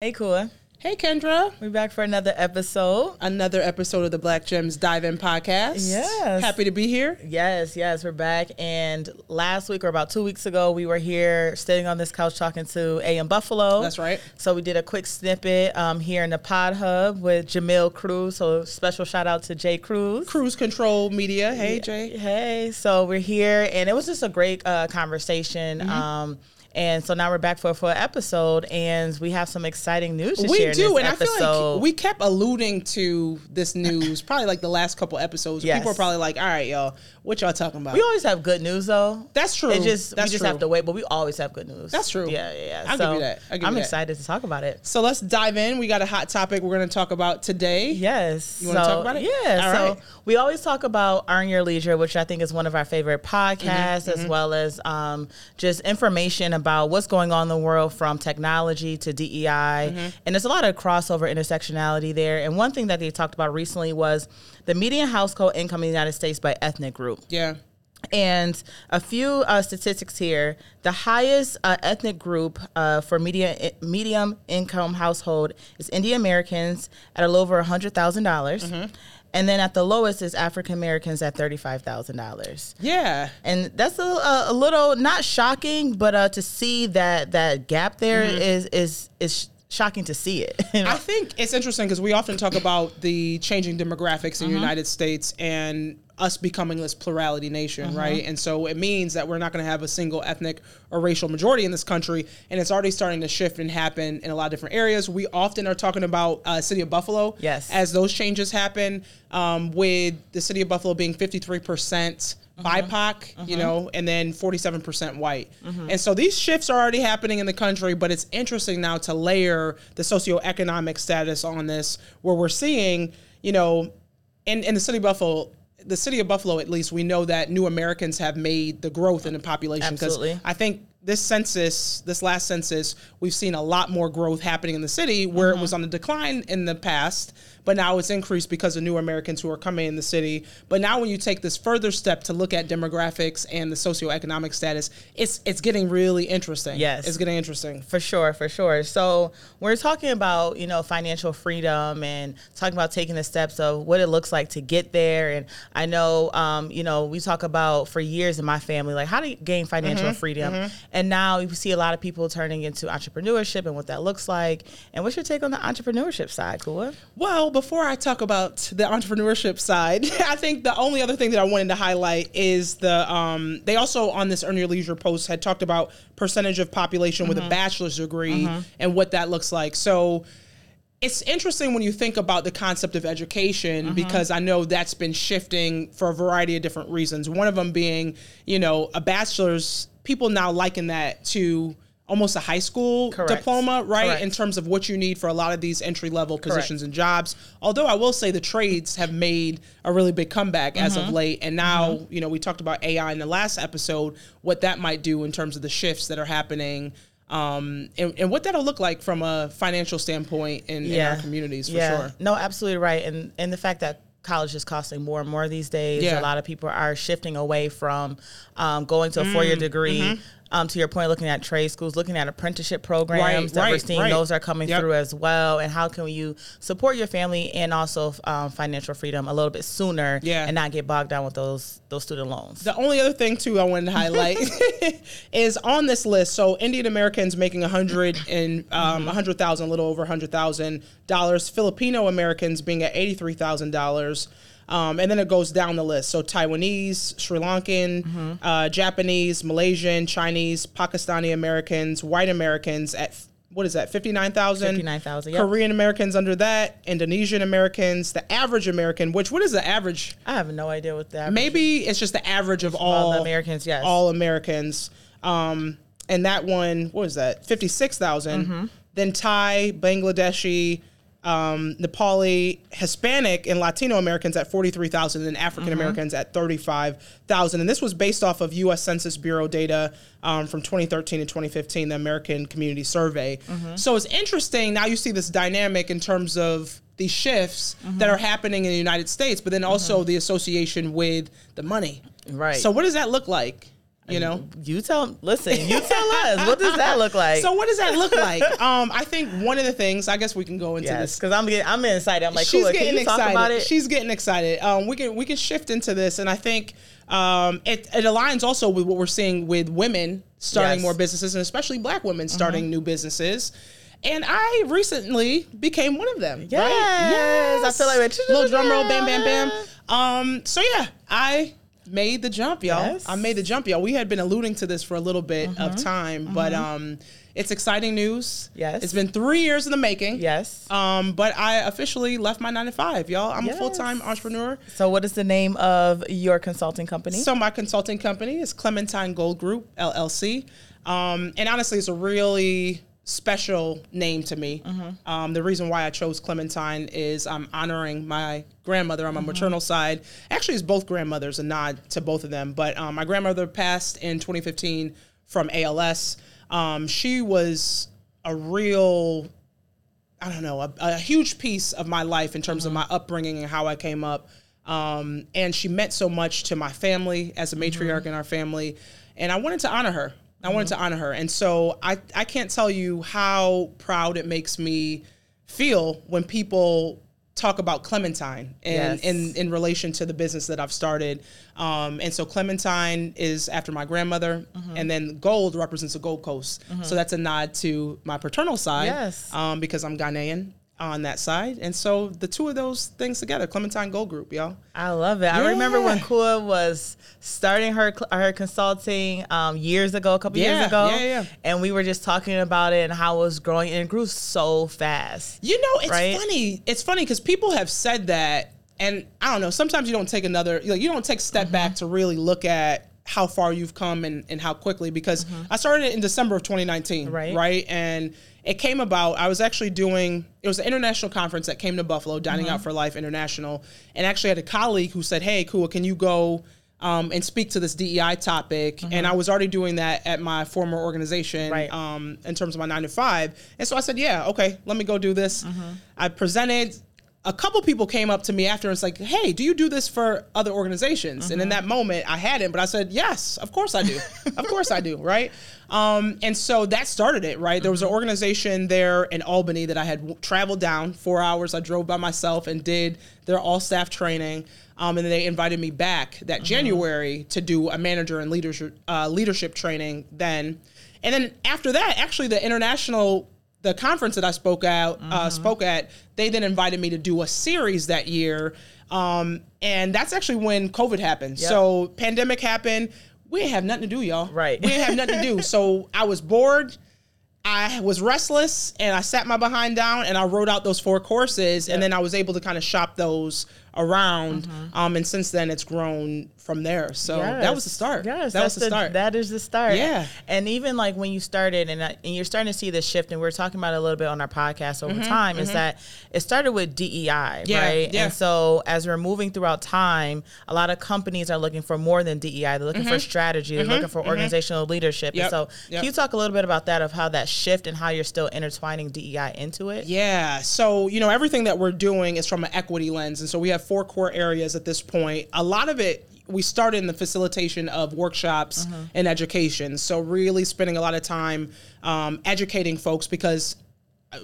Hey, Kua. Hey, Kendra. We're back for another episode. Another episode of the Black Gems Dive In podcast. Yes. Happy to be here. Yes, yes, we're back. And last week or about two weeks ago, we were here sitting on this couch talking to AM Buffalo. That's right. So we did a quick snippet um, here in the Pod Hub with Jamil Cruz. So special shout out to Jay Cruz. Cruise Control Media. Hey, Jay. Hey, so we're here, and it was just a great uh, conversation. Mm-hmm. Um, and so now we're back for a full episode, and we have some exciting news to We share. in do, and I feel like we kept alluding to this news probably like the last couple episodes. Yes. People are probably like, all right, y'all, what y'all talking about? We always have good news though. That's true. It just That's we just true. have to wait, but we always have good news. That's true. Yeah, yeah, yeah. I'll give you that. I'll give I'm you that. excited to talk about it. so let's dive in. We got a hot topic we're going to talk about today. Yes. You wanna so, talk about it? Yeah. All so right. we always talk about Earn Your Leisure, which I think is one of our favorite podcasts, Mm-hmm, as well as um, just information about what's going on in the world from technology to DEI. Mm-hmm. And there's a lot of crossover intersectionality there. And one thing that they talked about recently was the median household income in the United States by ethnic group. Yeah. And a few uh, statistics here: the highest uh, ethnic group uh, for medium medium income household is Indian Americans at a little over hundred dollars, and then at the lowest is African Americans at thirty five thousand dollars. Yeah. And that's a, a, a little not shocking, but uh, to see that that gap there is is is shocking to see it. you know? I think it's interesting because we often talk about the changing demographics in the United States and us becoming this plurality nation, right? And so it means that we're not going to have a single ethnic or racial majority in this country, and it's already starting to shift and happen in a lot of different areas. We often are talking about uh, city of Buffalo, Yes. as those changes happen, um, with the city of Buffalo being fifty three percent. BIPOC, you know, and then 47% white. And so these shifts are already happening in the country, but it's interesting now to layer the socioeconomic status on this, where we're seeing, you know, in, in the city of Buffalo, the city of Buffalo, at least, we know that new Americans have made the growth in the population. Absolutely. I think this census, this last census, we've seen a lot more growth happening in the city where it was on the decline in the past, but now it's increased because of new Americans who are coming in the city. But now when you take this further step to look at demographics and the socioeconomic status, it's it's getting really interesting. Yes. It's getting interesting. For sure, for sure. So we're talking about you know financial freedom and talking about taking the steps of what it looks like to get there. And I know um, you know we talk about for years in my family like how to gain financial Mm-hmm, freedom. And now you see a lot of people turning into entrepreneurship and what that looks like. And what's your take on the entrepreneurship side, Kua? Well, before I talk about the entrepreneurship side, I think the only other thing that I wanted to highlight is the um, they also on this Earn Your Leisure post had talked about percentage of population with a mm-hmm. bachelor's degree mm-hmm. and what that looks like. So it's interesting when you think about the concept of education mm-hmm. because I know that's been shifting for a variety of different reasons. One of them being, you know, a bachelor's, people now liken that to almost a high school Correct. diploma, right? Correct. In terms of what you need for a lot of these entry level positions and jobs. Although I will say the trades have made a really big comeback as Mm-hmm. of late. And now, you know, we talked about AI in the last episode, what that might do in terms of the shifts that are happening. Um, and, and what that'll look like from a financial standpoint in, in our communities for sure. No, absolutely right. And and the fact that college is costing more and more these days, Yeah. a lot of people are shifting away from um, going to a four year Mm, degree. mm-hmm. Um, to your point, looking at trade schools, looking at apprenticeship programs that we're seeing, right. those are coming Yep. through as well. And how can you support your family and also um, financial freedom a little bit sooner Yeah. and not get bogged down with those those student loans? The only other thing too I wanted to highlight is on this list. So Indian Americans making a hundred and um, a hundred thousand, a little over a hundred thousand dollars. Filipino Americans being at eighty three thousand dollars. Um, and then it goes down the list. So Taiwanese, Sri Lankan, uh, Japanese, Malaysian, Chinese, Pakistani Americans, white Americans at what is that? Fifty nine thousand. 59,000, yep. Korean Americans under that. Indonesian Americans. The average American, which what is the average? I have no idea what that. Maybe it's just the average of all, all the Americans, yes. all Americans. Um, and that one, what was that? 56,000 Mm-hmm. Then Thai, Bangladeshi, um, Nepali, Hispanic, and Latino Americans at forty three thousand, and African Americans Mm-hmm. at thirty five thousand. And this was based off of U.S. Census Bureau data um, from twenty thirteen and twenty fifteen, the American Community Survey. Mm-hmm. So it's interesting. Now you see this dynamic in terms of these shifts Mm-hmm. that are happening in the United States, but then also the association with the money. Right. So what does that look like? You know, You tell. Listen, you tell us. What does that look like? so what does that look like? Um, I think one of the things I guess we can go into yes, this because I'm getting, I'm excited. I'm like, she's cool. getting excited. talk about it? She's getting excited. Um, we can we can shift into this, and I think um, it, it aligns also with what we're seeing with women starting Yes. Mm-hmm. more businesses, and especially Black women starting new businesses. And I recently became one of them. right? Yes. I feel like we're- little drum roll, bam, bam, bam. Um, so yeah, I made the jump, y'all. Yes. Mm-hmm. I made the jump, y'all. We had been alluding to this for a little bit of time, but um, it's exciting news. Yes. it's been three years in the making. yes. Um, but I officially left my nine to five, y'all. I'm Yes. a full time entrepreneur. so, what is the name of your consulting company? So my consulting company is Clementine Gold Group LLC, um, and honestly, it's a really special name to me. Um, the reason why I chose Clementine is I'm honoring my grandmother on my maternal side. Actually, it's both grandmothers, a nod to both of them. But um, my grandmother passed in 2015 from ALS. Um, she was a real I don't know, a, a huge piece of my life in terms of my upbringing and how I came up. Um, and she meant so much to my family as a matriarch in our family. And I wanted to honor her. I wanted to honor her. And so I, I can't tell you how proud it makes me feel when people talk about Clementine and Yes. in, in relation to the business that I've started. Um, and so Clementine is after my grandmother, Mm-hmm. and then gold represents the Gold Coast. So that's a nod to my paternal side Yes. um, because I'm Ghanaian on that side. And so the two of those things together, Clementine Gold Group, y'all. I love it. I remember when Yeah. Kua was starting her her consulting um, years ago, a couple Yeah, years ago, yeah, yeah. and we were just talking about it and how it was growing, and it grew so fast. You know, it's Right? funny. It's funny because people have said that, and I don't know. Sometimes you don't take another, like, you don't take a step Mm-hmm. back to really look at how far you've come and, and how quickly. Because I started it in December of 2019, Mm-hmm. Right. Right, and it came about. I was actually doing. It was an international conference that came to Buffalo, Dining Mm-hmm. Out for Life International, and actually had a colleague who said, "Hey, Kua, can you go?" Um, and speak to this DEI topic, and I was already doing that at my former organization Mm-hmm. Right. um, in terms of my nine to five. And so I said, yeah, okay, let me go do this. I presented. A couple people came up to me after and was like, hey, do you do this for other organizations? And in that moment, I hadn't, but I said, yes, of course I do. of course I do, right? Um, and so that started it, right? There was an organization there in Albany that I had w- traveled down four hours. I drove by myself and did their all staff training. Um, and they invited me back that January to do a manager and leadership uh, leadership training then. And then after that, actually, the international the conference that I spoke out uh, spoke at, they then invited me to do a series that year, um, and that's actually when COVID happened. So pandemic happened. We didn't have nothing to do, y'all. Right. We didn't have nothing to do. So I was bored. I was restless and I sat my behind down and I wrote out those four courses and then I was able to kind of shop those around. Mm-hmm. Um, and since then it's grown from there. So that was the start. Yes, that was that's the start. That is the start. Yeah. and even like when you started, and, and you're starting to see this shift, and we are talking about it a little bit on our podcast over time, is that it started with DEI, Mm-hmm, Yeah, right? yeah. And so as we're moving throughout time, a lot of companies are looking for more than DEI. They're looking for strategy. They're looking for organizational leadership. Mm-hmm. Yep, And so, yep. can you talk a little bit about that of how that shift and how you're still intertwining DEI into it? Yeah. So, you know, everything that we're doing is from an equity lens. And so we have four core areas at this point. A lot of it, we started in the facilitation of workshops Mm-hmm. and education. So, really spending a lot of time um, educating folks because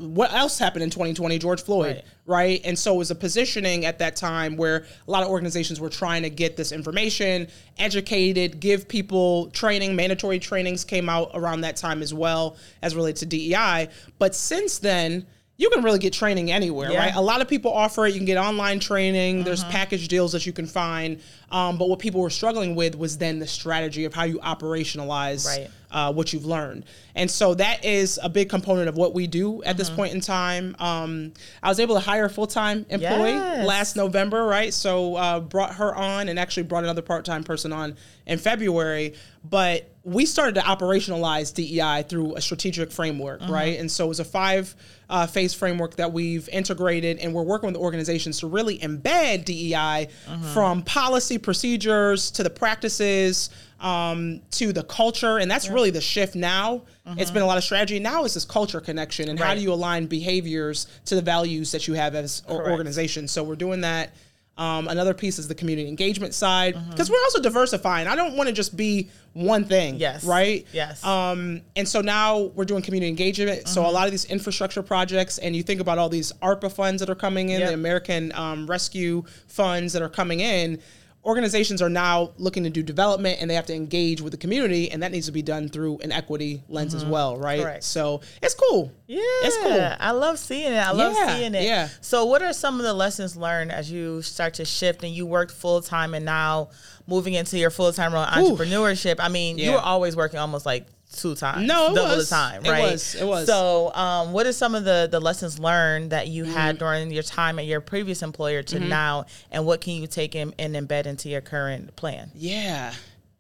what else happened in 2020? George Floyd, Right. right. And so it was a positioning at that time where a lot of organizations were trying to get this information, educated, give people training. Mandatory trainings came out around that time as well as related to DEI. But since then, you can really get training anywhere, Yeah. right? A lot of people offer it. You can get online training. There's package deals that you can find. Um, but what people were struggling with was then the strategy of how you operationalize Right. Uh, what you've learned. And so that is a big component of what we do at this point in time. Um, I was able to hire a full time employee Yes. last November, right? So uh, brought her on and actually brought another part time person on in February. But we started to operationalize DEI through a strategic framework, right? And so it was a five uh, phase framework that we've integrated, and we're working with organizations to really embed DEI from policy procedures to the practices um, to the culture. And that's really the shift now. It's been a lot of strategy. Now it's this culture connection, and how do you align behaviors to the values that you have as an Correct. organization? So we're doing that. Um, another piece is the community engagement side because we're also diversifying. I don't want to just be one thing. Yes. Right. Yes. Um, and so now we're doing community engagement. So a Mm-hmm. lot of these infrastructure projects, and you think about all these ARPA funds that are coming in, Yep. the American um, Rescue funds that are coming in. Organizations are now looking to do development, and they have to engage with the community, and that needs to be done through an equity lens as well, right? Mm-hmm. Correct. So it's cool. Yeah, it's cool. I love seeing it. I love Yeah, seeing it. yeah. So, what are some of the lessons learned as you start to shift and you worked full time and now moving into your full time role in Ooh. entrepreneurship? I mean, you were always working almost like two times, No, it double was. the time, right? It was. It was. So, um, what are some of the the lessons learned that you Mm-hmm. had during your time at your previous employer to now, and what can you take in, and embed into your current plan? Yeah.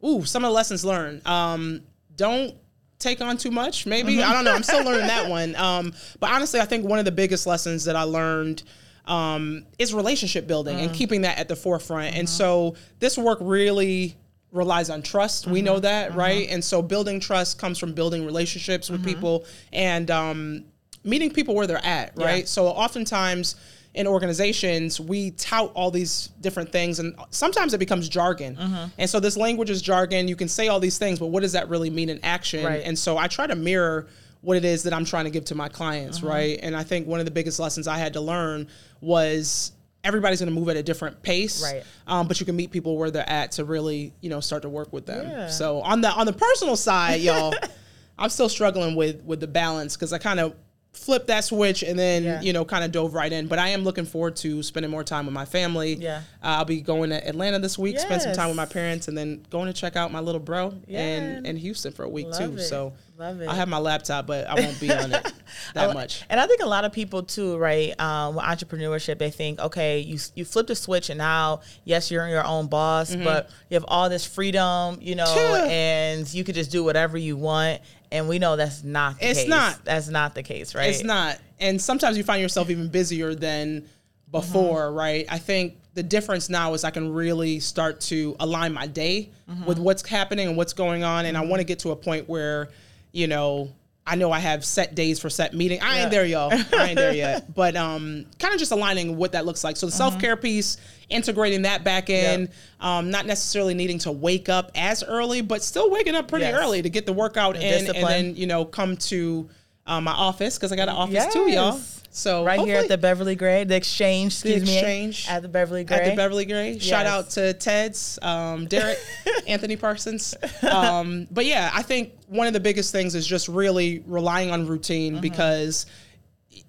Ooh, some of the lessons learned. Um, don't take on too much, maybe. I don't know. I'm still learning that one. Um, but honestly, I think one of the biggest lessons that I learned um, is relationship building and keeping that at the forefront. And so this work really relies on trust. We know that, right? And so building trust comes from building relationships with people and um, meeting people where they're at, right? Yeah. So oftentimes in organizations, we tout all these different things, and sometimes it becomes jargon. Mm-hmm. And so this language is jargon. You can say all these things, but what does that really mean in action? Right. And so I try to mirror what it is that I'm trying to give to my clients, Mm-hmm. right? And I think one of the biggest lessons I had to learn was everybody's going to move at a different pace, Right. Um, but you can meet people where they're at to really, you know, start to work with them. Yeah. So on the on the personal side, y'all, I'm still struggling with with the balance because I kind of flipped that switch and then Yeah. you know kind of dove right in. But I am looking forward to spending more time with my family. Yeah. Uh, I'll be going to Atlanta this week, spend some time with my parents, and then going to check out my little bro Yeah. and in Houston for a week Love too. it. So Love it. I have my laptop, but I won't be on it that much. And I think a lot of people too, right? Um, with entrepreneurship, they think, okay, you you flip the switch, and now, yes, you're your own boss, but you have all this freedom, you know, Mm-hmm. Yeah. and you could just do whatever you want. And we know that's not the case. It's case. not. That's not the case, right? It's not. And sometimes you find yourself even busier than before, uh-huh. right? I think the difference now is I can really start to align my day mm-hmm. with what's happening and what's going on. And I mm-hmm. want to get to a point where, you know, I know I have set days for set meeting. I Yeah. ain't there, y'all. I ain't there yet. But um, kind of just aligning what that looks like. So the self care piece, integrating that back in, um, not necessarily needing to wake up as early, but still waking up pretty Yes. early to get the workout The in, and discipline. then you know come to uh, my office because I got an office too, y'all. Yes. So right here at the Beverly Gray, the exchange, excuse Exchange. me, at the Beverly Gray. at the Beverly Gray. Shout out to Ted's, um, Derek, Anthony Parsons. Um, but yeah, I think one of the biggest things is just really relying on routine because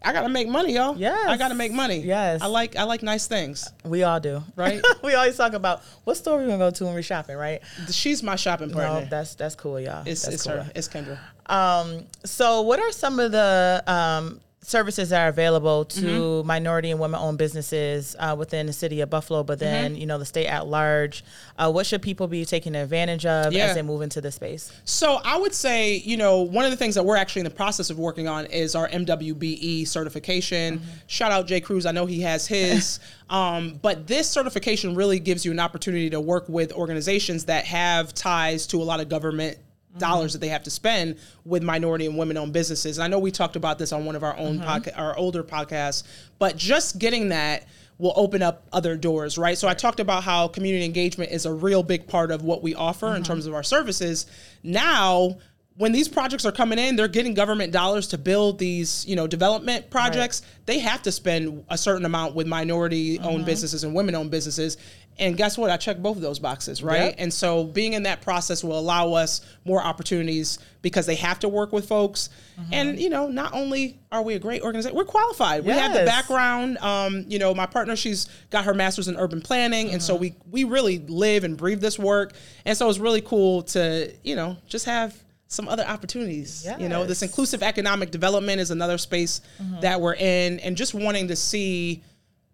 I gotta make money, y'all. Mm-hmm. Yes. I gotta make money. Yes. I like I like nice things. We all do, Right? we always talk about what store we gonna go to when we're shopping, right? She's my shopping partner. No, that's that's cool, y'all. it's that's it's cool. her. It's Kendra. Um, so, what are some of the um, services that are available to Mm-hmm. minority and women-owned businesses uh, within the city of Buffalo, but then Mm-hmm. you know the state at large? Uh, what should people be taking advantage of Yeah. as they move into this space? So I would say, you know, one of the things that we're actually in the process of working on is our MWBE certification. Shout out Jay Cruz. I know he has his. um, but this certification really gives you an opportunity to work with organizations that have ties to a lot of government dollars mm-hmm. that they have to spend with minority and women owned businesses. And I know we talked about this on one of our own mm-hmm. podca- our older podcasts, but just getting that will open up other doors, right? So I talked about how community engagement is a real big part of what we offer in mm-hmm. terms of our services. Now, when these projects are coming in, they're getting government dollars to build these, you know, development projects. They have to spend a certain amount with minority owned businesses and women owned businesses. And guess what? I check both of those boxes, right? Yep. And so being in that process will allow us more opportunities because they have to work with folks. Mm-hmm. And, you know, not only are we a great organization, we're qualified. We have the background. Um, you know, my partner, she's got her master's in urban planning. And so mm-hmm. we, we really live and breathe this work. And so it's really cool to, you know, just have some other opportunities. You know, this inclusive economic development is another space mm-hmm. that we're in. And just wanting to see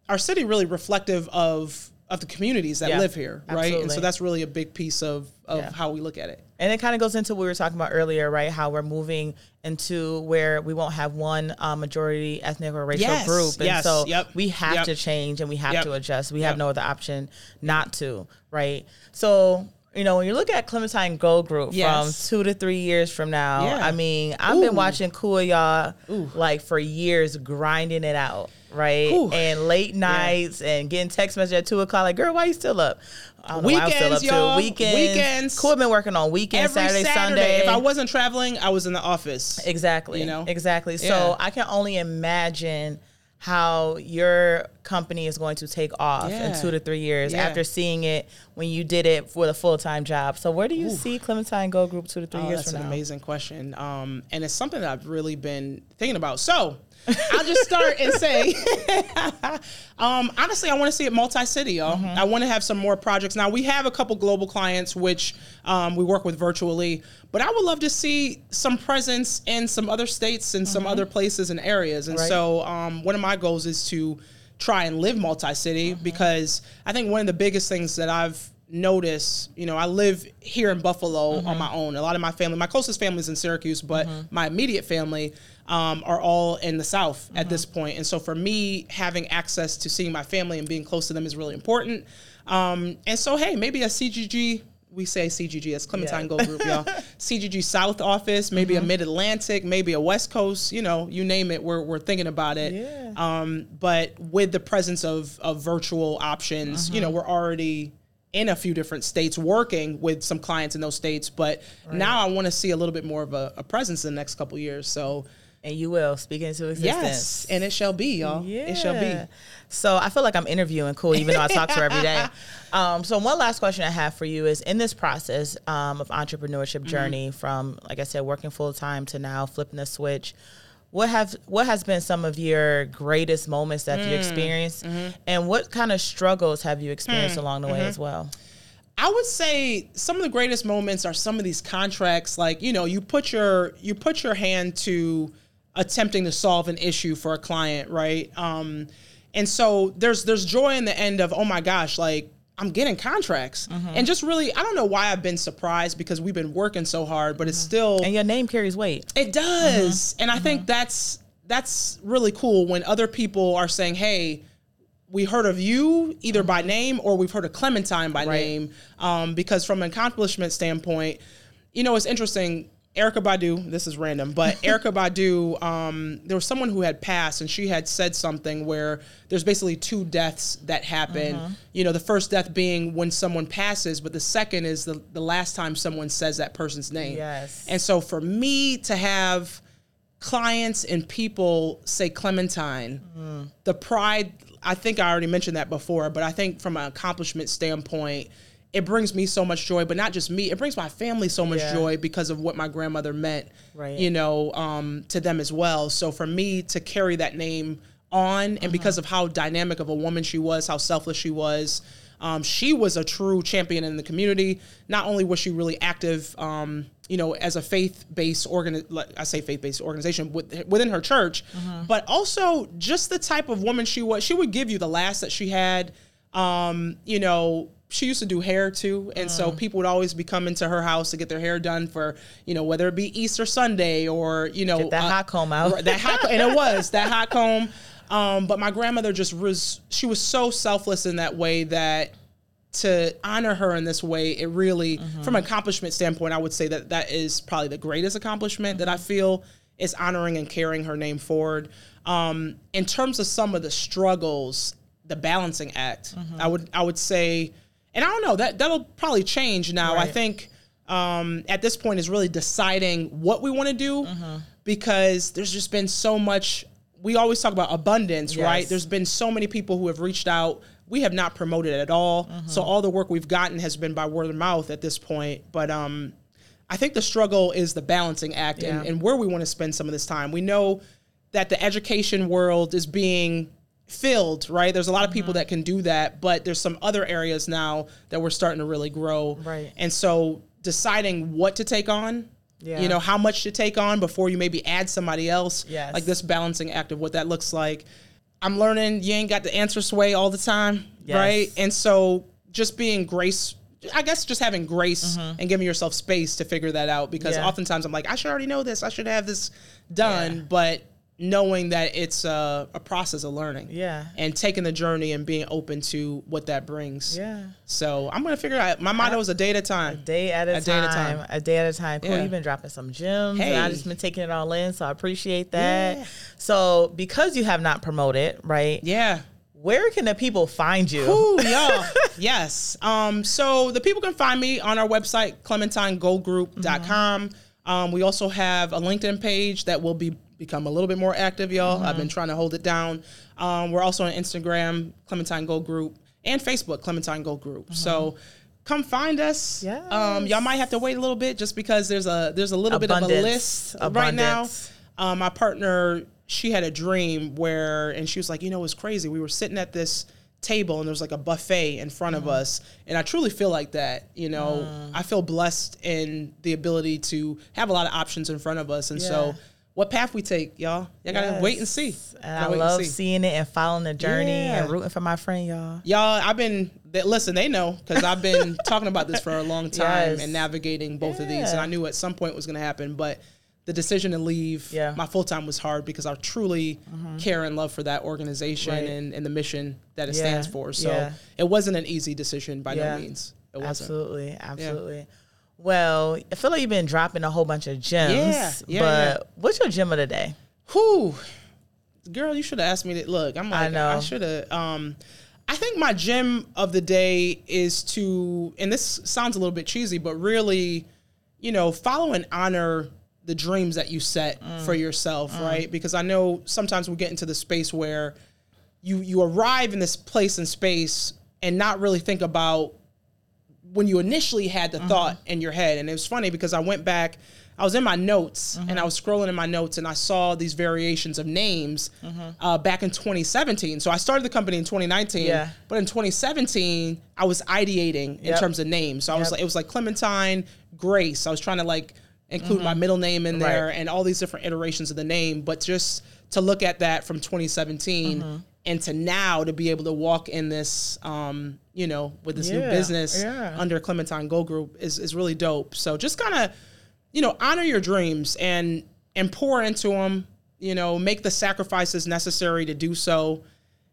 our city really reflective of of the communities that Yeah, live here, right? And so that's really a big piece of of Yeah. how we look at it. And it kind of goes into what we were talking about earlier, right? How we're moving into where we won't have one uh, majority ethnic or racial Yes, group, and yes, so yep, we have yep. to change and we have Yep, to adjust. We have no other option not to, right? So. You know, when you look at Clementine Gold Group Yes. from two to three years from now, Yeah. I mean, I've Ooh. been watching Kua Y'all like for years, grinding it out, right? Ooh. And late nights and getting text messages at two o'clock, like, girl, why you still up? I don't know why I'm still Weekends, up y'all. too. Weekends. Weekends. Kua been working on weekends, Every Saturday, Saturday, Sunday. if I wasn't traveling, I was in the office. Exactly. You know? Exactly. So I can only imagine how your company is going to take off in two to three years Yeah. after seeing it when you did it for the full time job. So where do you see Clementine Gold Group two to three Oh, years that's an now? amazing question. Um, and it's something that I've really been thinking about. So I'll just start and say, um, honestly, I want to see it multi-city, y'all. Mm-hmm. I want to have some more projects. Now we have a couple global clients which um, we work with virtually, but I would love to see some presence in some other states and some other places and areas. And Mm-hmm. Right. so um, one of my goals is to try and live multi-city Mm-hmm. because I think one of the biggest things that I've noticed, you know, I live here in Buffalo Mm-hmm. on my own. A lot of my family, my closest family is in Syracuse, but my immediate family um, are all in the South at this point. And so for me, having access to seeing my family and being close to them is really important. Um, and so, hey, maybe a CGG. We say CGG, it's Clementine Yeah. Gold Group, y'all. CGG South office, maybe a Mid Atlantic, maybe a West Coast, you know, you name it. We're, we're thinking about it. Yeah. Um, but with the presence of, of virtual options, you know, we're already in a few different states working with some clients in those states. But now I want to see a little bit more of a, a presence in the next couple years. So, And you will speak into existence. yes, and it shall be, y'all. It shall be. So I feel like I'm interviewing Kua, even though I talk to her every day. Um, so one last question I have for you is: in this process um, of entrepreneurship Mm-hmm. journey, from like I said, working full time to now flipping the switch, what have what has been some of your greatest moments that Mm, you experienced, mm-hmm. and what kind of struggles have you experienced along the way as well? I would say some of the greatest moments are some of these contracts like you know you put your you put your hand to attempting to solve an issue for a client right um and so there's there's joy in the end of oh my gosh like I'm getting contracts mm-hmm. and just really I don't know why I've been surprised because we've been working so hard but it's mm-hmm. still And your name carries weight. it does. Mm-hmm. And I think that's that's really cool when other people are saying, "Hey, we heard of you either by name or we've heard of Clementine by Right. name." Um, because from an accomplishment standpoint, you know, it's interesting. Erykah Badu, this is random, but Erykah Badu, um, there was someone who had passed and she had said something where there's basically two deaths that happen. You know, the first death being when someone passes, but the second is the, the last time someone says that person's name. Yes. And so for me to have clients and people say Clementine, the pride, I think I already mentioned that before, but I think from an accomplishment standpoint, it brings me so much joy, but not just me, it brings my family so much Yeah. joy because of what my grandmother meant, Right. you know, um, to them as well. So for me to carry that name on, and because of how dynamic of a woman she was, how selfless she was, um, she was a true champion in the community. Not only was she really active, um, you know, as a faith-based organ, I say faith-based organization with, within her church, but also just the type of woman she was. She would give you the last that she had. Um, you know, she used to do hair too, and so people would always be coming to her house to get their hair done for, you know, whether it be Easter Sunday or you know Get that uh, hot comb out. That hot, and it was that hot comb. Um, but my grandmother just was, she was so selfless in that way that to honor her in this way, it really, from an accomplishment standpoint, I would say that that is probably the greatest accomplishment that I feel is honoring and carrying her name forward. Um, in terms of some of the struggles, the balancing act, I would, I would say, and I don't know that that'll probably change now. I think um, at this point is really deciding what we want to do Mm-hmm. because there's just been so much. We always talk about abundance, right? There's been so many people who have reached out. We have not promoted at all. Mm-hmm. So all the work we've gotten has been by word of mouth at this point. But um, I think the struggle is the balancing act and, and where we want to spend some of this time. We know that the education world is being filled, right? There's a lot of Mm-hmm. people that can do that, but there's some other areas now that we're starting to really grow. Right. And so deciding what to take on, Yeah. you know, how much to take on before you maybe add somebody else. Yes. Like this balancing act of what that looks like. I'm learning you ain't got the answer sway all the time, Yes. right? And so just being grace I guess just having grace and giving yourself space to figure that out because Mm-hmm. Yeah. oftentimes I'm like, I should already know this. I should have this done. Yeah. But knowing that it's a, a process of learning. Yeah. And taking the journey and being open to what that brings. Yeah. So I'm gonna figure out. My motto is a day at a time. Day at a, A time, day at a time. A day at a time. Cool. Yeah. You've been dropping some gems, and I've just been taking it all in. So I appreciate that. Yeah. So because you have not promoted, right? Yeah. Where can the people find you? Ooh, y'all. yes. Um, so the people can find me on our website, clementinegoldgroup.com. Um, we also have a LinkedIn page that will be become a little bit more active, y'all. I've been trying to hold it down. Um, we're also on Instagram, Clementine Gold Group, and Facebook, Clementine Gold Group. So come find us. Um, y'all might have to wait a little bit just because there's a there's a little bit of a Abundance. list right now. Um, my partner, she had a dream where, and she was like, you know, it was crazy. We were sitting at this table and there was like a buffet in front Mm-hmm. of us. And I truly feel like that. You know, Mm. I feel blessed in the ability to have a lot of options in front of us. And Yeah. so, what path we take, y'all, y'all gotta wait and see. And I love see. seeing it and following the journey Yeah. and rooting for my friend, y'all. Y'all, I've been they, listen. They know because I've been talking about this for a long time Yes. and navigating both of these, and I knew at some point it was going to happen. But the decision to leave Yeah. Mm-hmm. my full time was hard because I truly care and love for that organization Right. and, and the mission that it Yeah. stands for. So Yeah. it wasn't an easy decision by Yeah. no means. It wasn't. Absolutely, absolutely. Well, I feel like you've been dropping a whole bunch of gems. Yeah, yeah, but yeah. what's your gem of the day? Whew. Girl, you should have asked me that. Look, I'm like, I, know. should have. Um, I think my gem of the day is to, and this sounds a little bit cheesy, but really, you know, follow and honor the dreams that you set Mm. for yourself, right? Because I know sometimes we get into the space where you you arrive in this place and space and not really think about when you initially had the Mm-hmm. thought in your head. And it was funny because I went back, I was in my notes and Mm-hmm. I was scrolling in my notes and I saw these variations of names Mm-hmm. uh, back in 2017. So I started the company in 2019, Yeah. but in 2017 I was ideating in Yep. terms of names. So I was like, it was like Clementine, Grace. I was trying to like include my middle name in there Mm-hmm. Right. and all these different iterations of the name, but just to look at that from 2017 Mm-hmm. And to now to be able to walk in this, um, you know, with this new business yeah. under Clementine Gold Group is, is really dope. So just kind of, you know, honor your dreams and and pour into them. You know, make the sacrifices necessary to do so.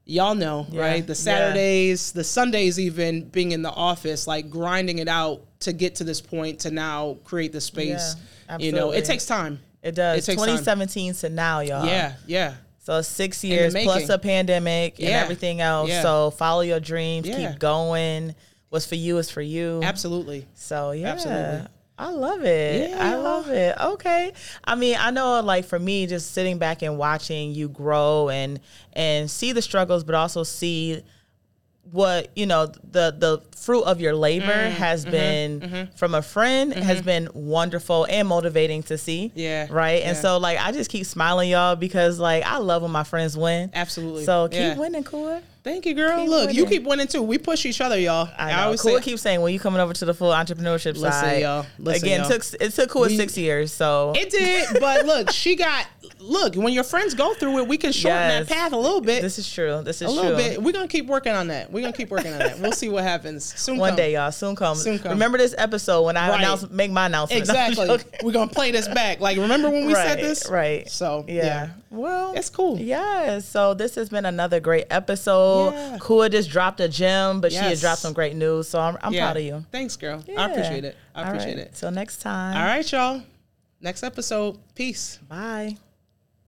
Y'all know, right? The yeah. Saturdays, the Sundays, even being in the office, like grinding it out to get to this point to now create the space. Yeah, you know, it takes time. It does. It takes time. 2017 to now, y'all. Yeah, yeah. So six years plus a pandemic and everything else. Yeah. So follow your dreams, Yeah. keep going. What's for you is for you. Absolutely. So yeah. Absolutely. I love it. Yeah. I love it. Okay. I mean, I know like for me just sitting back and watching you grow and and see the struggles but also see what you know the the fruit of your labor Mm, has mm-hmm, been from a friend has been wonderful and motivating to see Yeah, right and so like i just keep smiling y'all because like i love when my friends win Absolutely. so keep Yeah. winning Kua Thank you, girl. Keep Look, you keep winning too. We push each other, y'all. I know. always Kua say, keeps saying when you coming over to the full entrepreneurship Listen, side. y'all. Listen, Again, y'all. took it took Kua We- six years. So It did, but look, she got look. When your friends go through it, we can shorten Yes. that path a little bit. this is true. This is a little true. bit. We're gonna keep working on that. We're gonna keep working on that. We'll see what happens. Soon One come. day, y'all. Soon come. Soon come. Remember this episode when I Right. announce, make my announcement. Exactly. We're gonna play this back. Like, remember when we right, said this? Right. So yeah. yeah. Well, It's cool. Yeah. So this has been another great episode. Yeah. Kua just dropped a gem, but she had dropped some great news. So I'm, I'm Yeah. proud of you. Thanks, girl. Yeah. I appreciate it. I All appreciate right. it. Till next time. All right, y'all. Next episode. Peace. Bye.